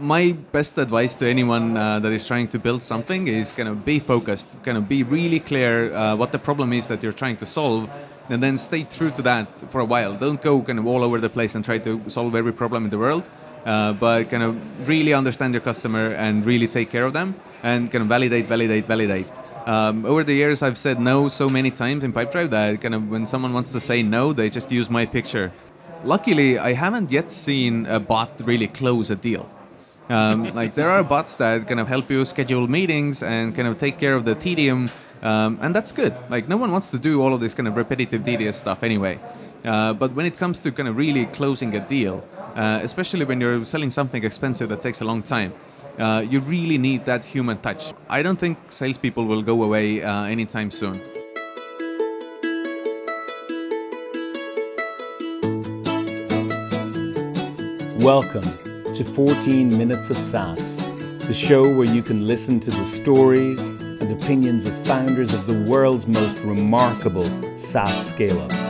my best advice to anyone uh, that is trying to build something is kind of be focused, kind of be really clear uh, what the problem is that you're trying to solve, and then stay true to that for a while. Don't go kind of all over the place and try to solve every problem in the world, uh, but kind of really understand your customer and really take care of them and kind of validate, validate, validate. Um, over the years, I've said no so many times in Pipedrive that kind of when someone wants to say no, they just use my picture. Luckily, I haven't yet seen a bot really close a deal. Um, like there are bots that kind of help you schedule meetings and kind of take care of the tedium, um, and that's good. Like no one wants to do all of this kind of repetitive, tedious stuff anyway. Uh, but when it comes to kind of really closing a deal, uh, especially when you're selling something expensive that takes a long time, uh, you really need that human touch. I don't think salespeople will go away uh, anytime soon. Welcome to 14 Minutes of SaaS, the show where you can listen to the stories and opinions of founders of the world's most remarkable SaaS scale ups.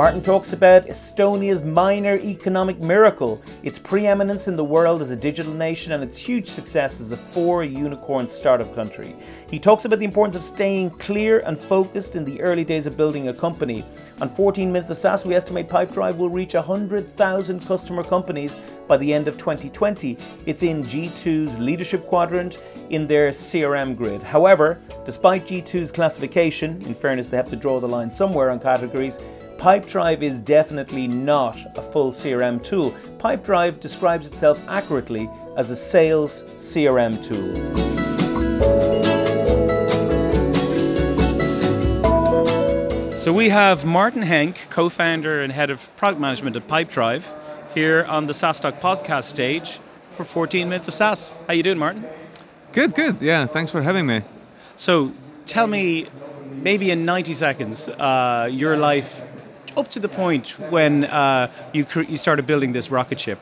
Martin talks about Estonia's minor economic miracle, its preeminence in the world as a digital nation, and its huge success as a four unicorn startup country. He talks about the importance of staying clear and focused in the early days of building a company. On 14 Minutes of SaaS, we estimate Pipedrive will reach 100,000 customer companies by the end of 2020. It's in G2's leadership quadrant in their CRM grid. However, despite G2's classification, in fairness, they have to draw the line somewhere on categories. Pipedrive is definitely not a full CRM tool. Pipedrive describes itself accurately as a sales CRM tool. So we have Martin Henk, co-founder and head of product management at Pipedrive, here on the SaaS Talk podcast stage for 14 minutes of SaaS. How you doing, Martin? Good, good. Yeah, thanks for having me. So tell me, maybe in 90 seconds, uh, your life up to the point when uh, you, cr- you started building this rocket ship?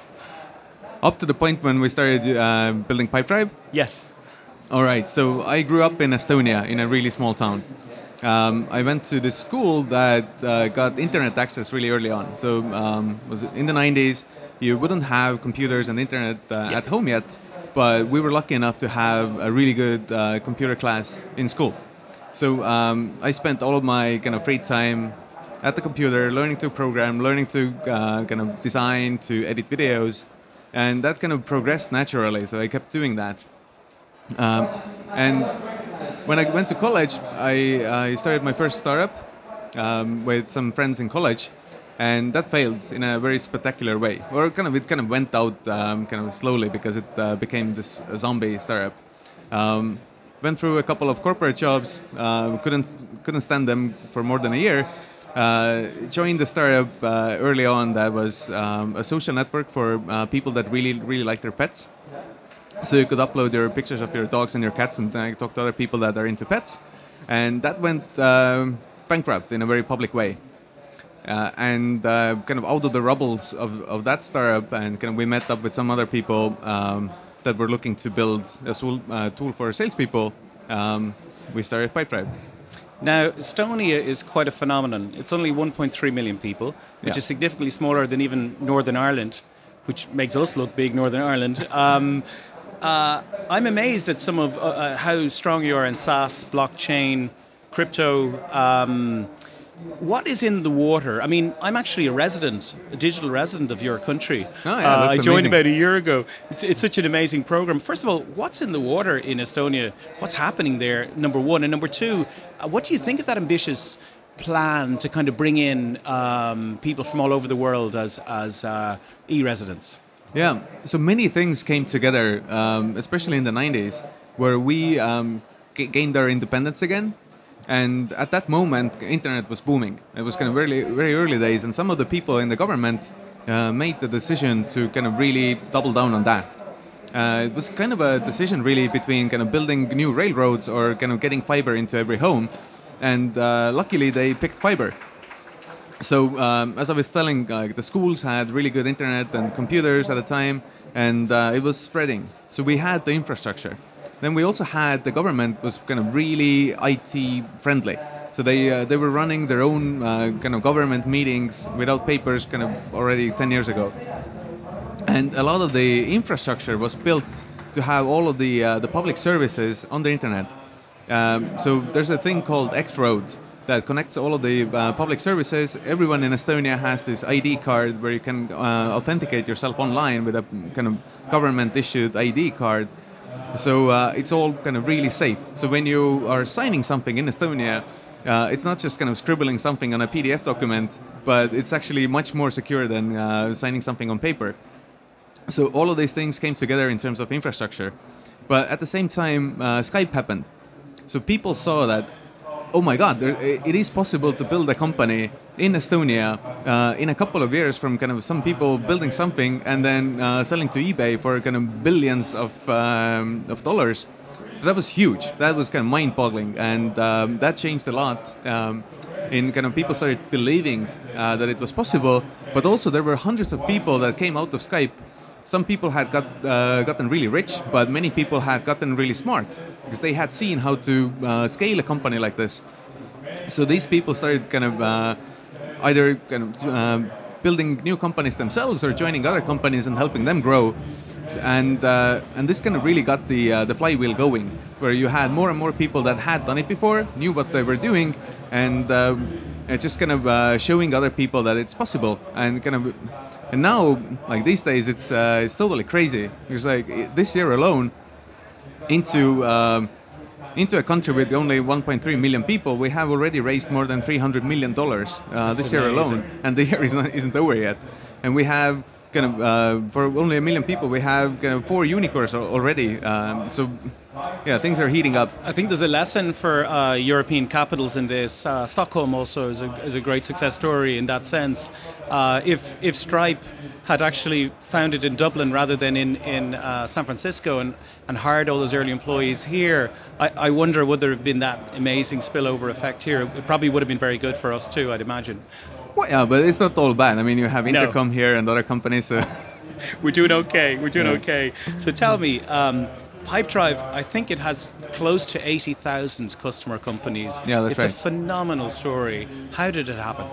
Up to the point when we started uh, building Pipedrive? Yes. All right. So I grew up in Estonia in a really small town. Um, I went to this school that uh, got internet access really early on. So um, was in the 90s. You wouldn't have computers and internet uh, yep. at home yet, but we were lucky enough to have a really good uh, computer class in school. So um, I spent all of my kind of free time at the computer, learning to program, learning to uh, kind of design, to edit videos, and that kind of progressed naturally. So I kept doing that. Um, and when I went to college, I, I started my first startup um, with some friends in college, and that failed in a very spectacular way. Or kind of it kind of went out um, kind of slowly because it uh, became this zombie startup. Um, went through a couple of corporate jobs, uh, couldn't couldn't stand them for more than a year, uh, joined the startup uh, early on that was um, a social network for uh, people that really, really like their pets. So you could upload your pictures of your dogs and your cats and uh, talk to other people that are into pets. And that went um, bankrupt in a very public way. Uh, and kind of out of the rubbles of, of that startup, and kind of we met up with some other people um, that were looking to build a tool, tool for salespeople. Um, we started Pipedrive. Now, Estonia is quite a phenomenon. It's only 1.3 million people, which yeah. is significantly smaller than even Northern Ireland, which makes us look big, Northern Ireland. Um, uh, I'm amazed at some of uh, uh how strong you are in SaaS, blockchain, crypto. Um, what is in the water? I mean, I'm actually a resident, a digital resident of your country. Oh, yeah, uh, I joined about a year ago. It's, it's, such an amazing program. First of all, what's in the water in Estonia? What's happening there? Number one, and number two, uh, what do you think of that ambitious plan to kind of bring in um, people from all over the world as as uh, e-residents? Yeah, so many things came together, um, especially in the '90s, where we um, g- gained our independence again and at that moment, internet was booming. It was kind of very, very early days, and some of the people in the government uh, made the decision to kind of really double down on that. Uh, it was kind of a decision really between kind of building new railroads or kind of getting fiber into every home, and uh, luckily they picked fiber. So um, as I was telling, the schools had really good internet and computers at the time, and uh, it was spreading. So we had the infrastructure. Then we also had the government was kind of really IT friendly. So they uh, they were running their own uh, kind of government meetings without papers, kind of already 10 years ago. And a lot of the infrastructure was built to have all of the uh, the public services on the internet. Um, so there's a thing called X Roads that connects all of the uh, public services. Everyone in Estonia has this ID card where you can uh, authenticate yourself online with a kind of government issued ID card. So uh, it's all kind of really safe. So when you are signing something in Estonia, uh, it's not just kind of scribbling something on a PDF document, but it's actually much more secure than uh, signing something on paper. So all of these things came together in terms of infrastructure. But at the same time, uh, Skype happened. So people saw that, oh my God, there, it is possible to build a company in Estonia uh, in a couple of years from kind of some people building something and then uh, selling to eBay for kind of billions of, um, of dollars. So that was huge. That was kind of mind-boggling, and um, that changed a lot. Um, in kind of people started believing uh, that it was possible, but also there were hundreds of people that came out of Skype some people had got uh, gotten really rich, but many people had gotten really smart because they had seen how to uh, scale a company like this. So these people started kind of uh, either kind of um, building new companies themselves or joining other companies and helping them grow. And uh, and this kind of really got the uh, the flywheel going, where you had more and more people that had done it before, knew what they were doing, and um, just kind of uh, showing other people that it's possible, and kind of and now, like these days, it's uh, it's totally crazy. It's like this year alone, into um, into a country with only 1.3 million people, we have already raised more than 300 million dollars uh, this year alone, and the year isn't, isn't over yet. And we have kind of uh, for only a million people, we have kind of four unicorns already. Um, so yeah, things are heating up. I think there's a lesson for uh, European capitals in this. Uh, Stockholm also is a, is a great success story in that sense. Uh, if if Stripe had actually founded in Dublin rather than in in uh, San Francisco and, and hired all those early employees here, I, I wonder would there have been that amazing spillover effect here? It probably would have been very good for us too, I'd imagine. Well, yeah, but it's not all bad. I mean, you have Intercom no. here and other companies. So. We're doing okay. We're doing yeah. okay. So tell me, um, Pipedrive, I think it has close to 80,000 customer companies. Yeah, that's it's right. a phenomenal story. How did it happen?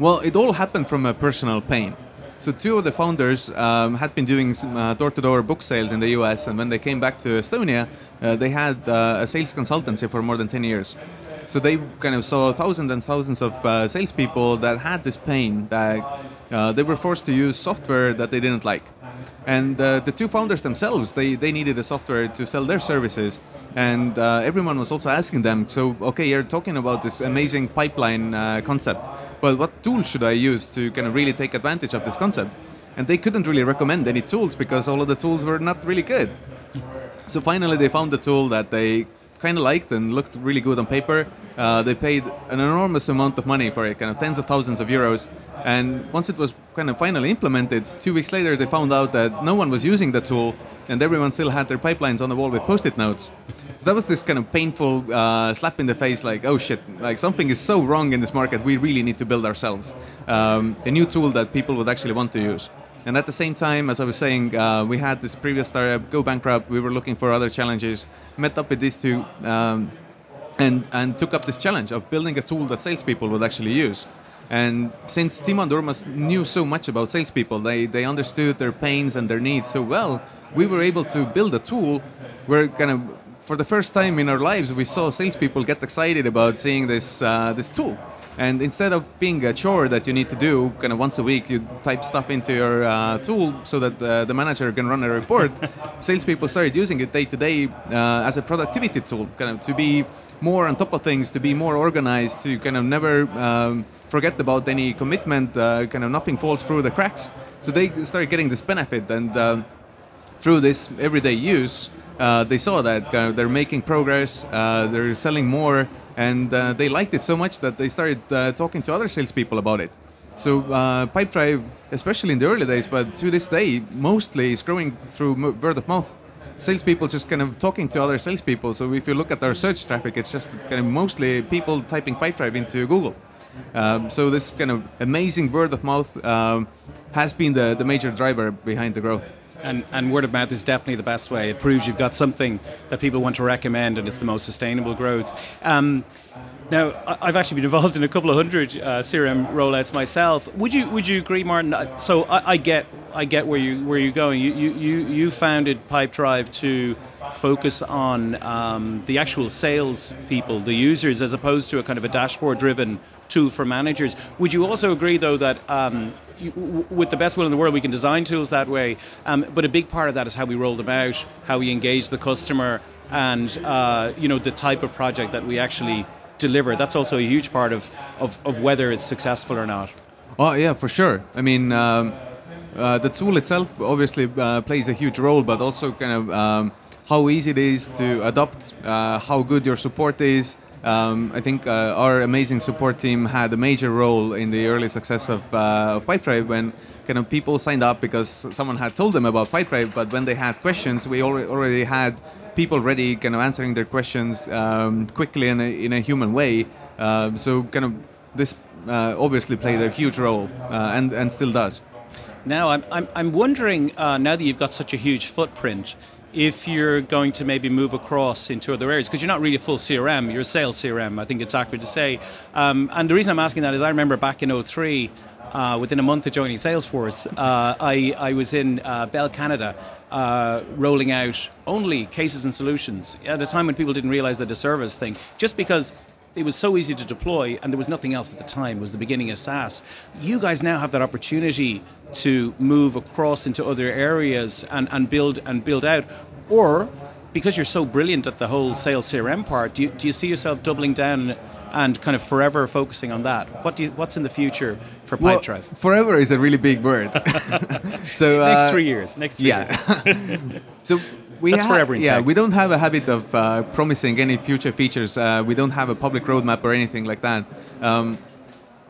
Well, it all happened from a personal pain. So two of the founders um, had been doing uh, door-to-door book sales in the U.S., and when they came back to Estonia, uh, they had uh, a sales consultancy for more than 10 years. So they kind of saw thousands and thousands of uh, salespeople that had this pain that uh, they were forced to use software that they didn't like. And uh, the two founders themselves, they, they needed a software to sell their services. And uh, everyone was also asking them, so, okay, you're talking about this amazing pipeline uh, concept, but what tools should I use to kind of really take advantage of this concept? And they couldn't really recommend any tools because all of the tools were not really good. So finally, they found a tool that they kind of liked and looked really good on paper. Uh, they paid an enormous amount of money for it, kind of tens of thousands of euros. And once it was kind of finally implemented, two weeks later they found out that no one was using the tool, and everyone still had their pipelines on the wall with post-it notes. So that was this kind of painful uh, slap in the face, like, oh shit, like something is so wrong in this market. We really need to build ourselves um, a new tool that people would actually want to use. And at the same time, as I was saying, uh, we had this previous startup go bankrupt. We were looking for other challenges. Met up with these two, um, and and took up this challenge of building a tool that salespeople would actually use. And since Timo and Urmas knew so much about salespeople, they, they understood their pains and their needs so well, we were able to build a tool where kind of for the first time in our lives we saw salespeople get excited about seeing this uh, this tool. And instead of being a chore that you need to do kind of once a week, you type stuff into your uh, tool so that uh, the manager can run a report. salespeople started using it day to day uh, as a productivity tool, kind of to be more on top of things, to be more organized, to kind of never um, forget about any commitment, uh, kind of nothing falls through the cracks. So they started getting this benefit, and uh, through this everyday use, uh, they saw that kind of they're making progress, uh, they're selling more, and uh, they liked it so much that they started uh, talking to other salespeople about it. So Pipedrive, especially in the early days, but to this day, mostly is growing through word of mouth salespeople just kind of talking to other salespeople. So if you look at our search traffic, it's just kind of mostly people typing Pipedrive into Google. Um, so this kind of amazing word of mouth um, has been the, the major driver behind the growth. And, and word of mouth is definitely the best way. It proves you've got something that people want to recommend, and it's the most sustainable growth. Um, now, I've actually been involved in a couple of hundred uh, CRM rollouts myself. Would you Would you agree, Martin? Uh, so I, I get I get where you where you're going. You you you, you founded Pipedrive to focus on um, the actual sales people, the users, as opposed to a kind of a dashboard driven tool for managers. Would you also agree, though, that um, with the best will in the world, we can design tools that way, um, but a big part of that is how we roll them out, how we engage the customer, and uh, you know the type of project that we actually deliver. That's also a huge part of, of, of whether it's successful or not. Oh yeah, for sure. I mean, um, uh, the tool itself obviously uh, plays a huge role, but also kind of um, how easy it is to adopt, uh, how good your support is. Um, I think uh, our amazing support team had a major role in the early success of, uh, of Pipedrive when kind of people signed up because someone had told them about Pipedrive, but when they had questions, we already had people ready, kind of answering their questions um, quickly in a, in a human way. Uh, so kind of this uh, obviously played a huge role uh, and and still does. Now I'm I'm, I'm wondering uh, now that you've got such a huge footprint. If you're going to maybe move across into other areas, because you're not really a full CRM, you're a sales CRM, I think it's accurate to say. Um, and the reason I'm asking that is I remember back in 03, uh, within a month of joining Salesforce, uh, I, I was in uh, Bell Canada uh, rolling out only cases and solutions at a time when people didn't realize that a service thing, just because it was so easy to deploy and there was nothing else at the time. It was the beginning of SaaS. You guys now have that opportunity to move across into other areas and, and build and build out. Or because you're so brilliant at the whole sales CRM part, do you, do you see yourself doubling down and kind of forever focusing on that. What do you, what's in the future for Pipedrive? Well, forever is a really big word. so uh, next three years. Next three yeah. years. so we That's forever yeah, we don't have a habit of uh, promising any future features. Uh, we don't have a public roadmap or anything like that. Um,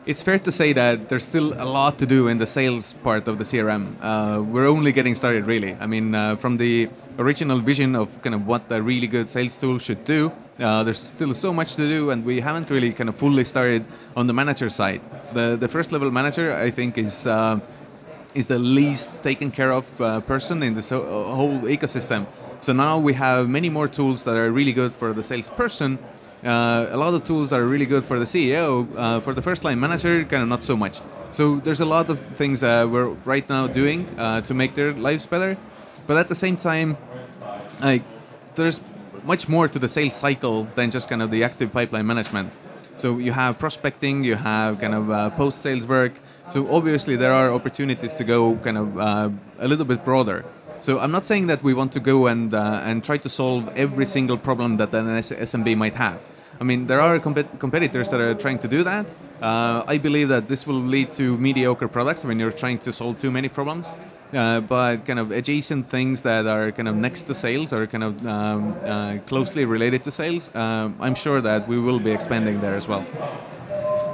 it's fair to say that there's still a lot to do in the sales part of the CRM. Uh, we're only getting started, really. I mean, uh, from the original vision of kind of what a really good sales tool should do, uh, there's still so much to do, and we haven't really kind of fully started on the manager side. So the the first level manager, I think, is uh, is the least taken care of uh, person in this whole ecosystem. So now we have many more tools that are really good for the salesperson uh, a lot of tools are really good for the CEO. Uh, for the first line manager, kind of not so much. So there's a lot of things uh, we're right now doing uh, to make their lives better. But at the same time, like there's much more to the sales cycle than just kind of the active pipeline management. So you have prospecting, you have kind of uh, post sales work. So obviously there are opportunities to go kind of uh, a little bit broader. So I'm not saying that we want to go and uh, and try to solve every single problem that an SMB might have. I mean, there are comp- competitors that are trying to do that. Uh, I believe that this will lead to mediocre products when you're trying to solve too many problems. Uh, but kind of adjacent things that are kind of next to sales or kind of um, uh, closely related to sales, um, I'm sure that we will be expanding there as well.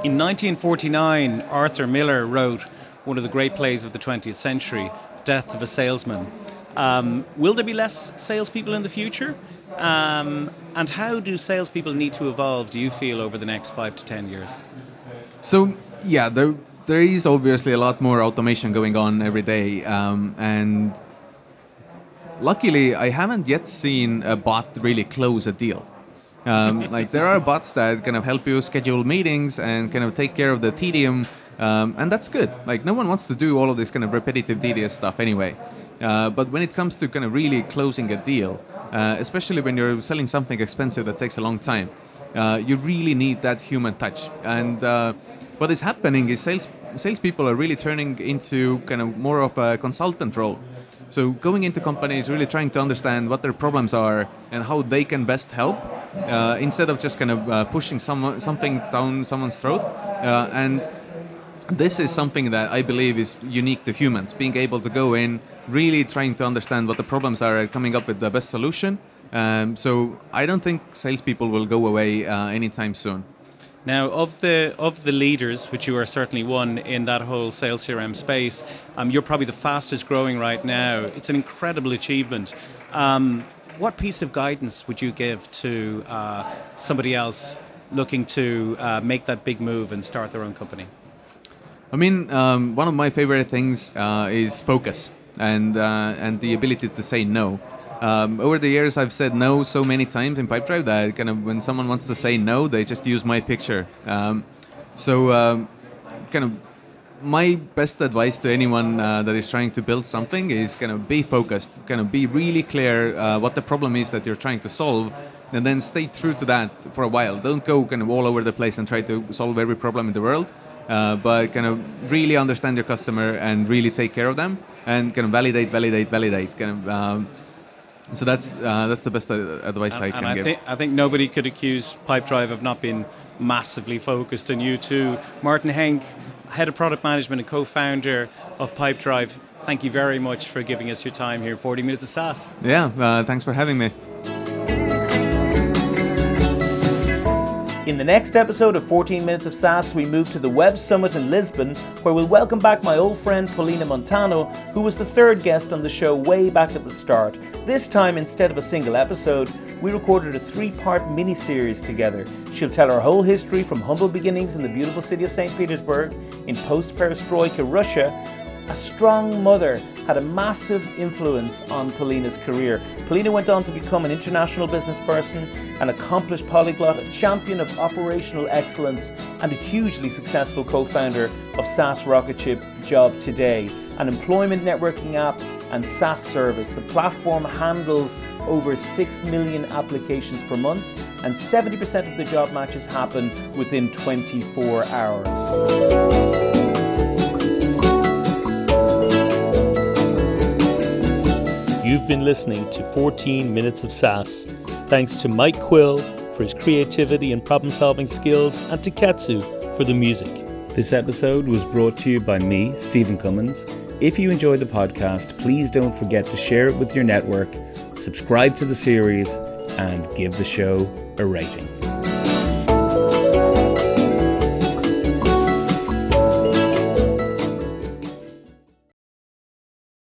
In 1949, Arthur Miller wrote one of the great plays of the 20th century, Death of a Salesman. Um, will there be less salespeople in the future? Um, and how do salespeople need to evolve, do you feel, over the next five to ten years? So, yeah, there, there is obviously a lot more automation going on every day. Um, and luckily, I haven't yet seen a bot really close a deal. Um, like, there are bots that kind of help you schedule meetings and kind of take care of the tedium. Um, and that's good. Like, no one wants to do all of this kind of repetitive, tedious stuff anyway. Uh, but when it comes to kind of really closing a deal, uh, especially when you're selling something expensive that takes a long time. Uh, you really need that human touch. And uh, what is happening is sales salespeople are really turning into kind of more of a consultant role. So going into companies, really trying to understand what their problems are and how they can best help, uh, instead of just kind of uh, pushing some, something down someone's throat. Uh, and this is something that I believe is unique to humans, being able to go in, really trying to understand what the problems are coming up with the best solution. Um, so I don't think salespeople will go away uh, anytime soon. Now, of the of the leaders, which you are certainly one in that whole sales CRM space, um, you're probably the fastest growing right now. It's an incredible achievement. Um, what piece of guidance would you give to uh, somebody else looking to uh, make that big move and start their own company? I mean, um, one of my favorite things uh, is focus. and uh, and the ability to say no. Um, over the years, I've said no so many times in Pipedrive that kind of when someone wants to say no, they just use my picture. Um, so, um, kind of, my best advice to anyone uh, that is trying to build something is kind of be focused, kind of be really clear uh, what the problem is that you're trying to solve, and then stay true to that for a while. Don't go kind of all over the place and try to solve every problem in the world, uh, but kind of really understand your customer and really take care of them and kind of validate, validate, validate. Kind of. Um, so that's uh, that's the best advice and, I can and I give. Think, I think nobody could accuse Pipedrive of not being massively focused, and you too, Martin Henk, head of product management and co-founder of Pipedrive. Thank you very much for giving us your time here. 40 minutes of SaaS. Yeah, uh, thanks for having me. In the next episode of 14 Minutes of SaaS, we move to the Web Summit in Lisbon, where we'll welcome back my old friend Polina Montano, who was the third guest on the show way back at the start. This time, instead of a single episode, we recorded a three part mini series together. She'll tell her whole history from humble beginnings in the beautiful city of St. Petersburg in post perestroika Russia a strong mother had a massive influence on Polina's career. Polina went on to become an international business person, an accomplished polyglot, a champion of operational excellence, and a hugely successful co founder of SaaS Rocketship Job Today, an employment networking app and SaaS service. The platform handles over 6 million applications per month, and 70% of the job matches happen within 24 hours. You've been listening to 14 Minutes of SaaS. Thanks to Mike Quill for his creativity and problem solving skills, and to Ketsu for the music. This episode was brought to you by me, Stephen Cummins. If you enjoyed the podcast, please don't forget to share it with your network, subscribe to the series, and give the show a rating.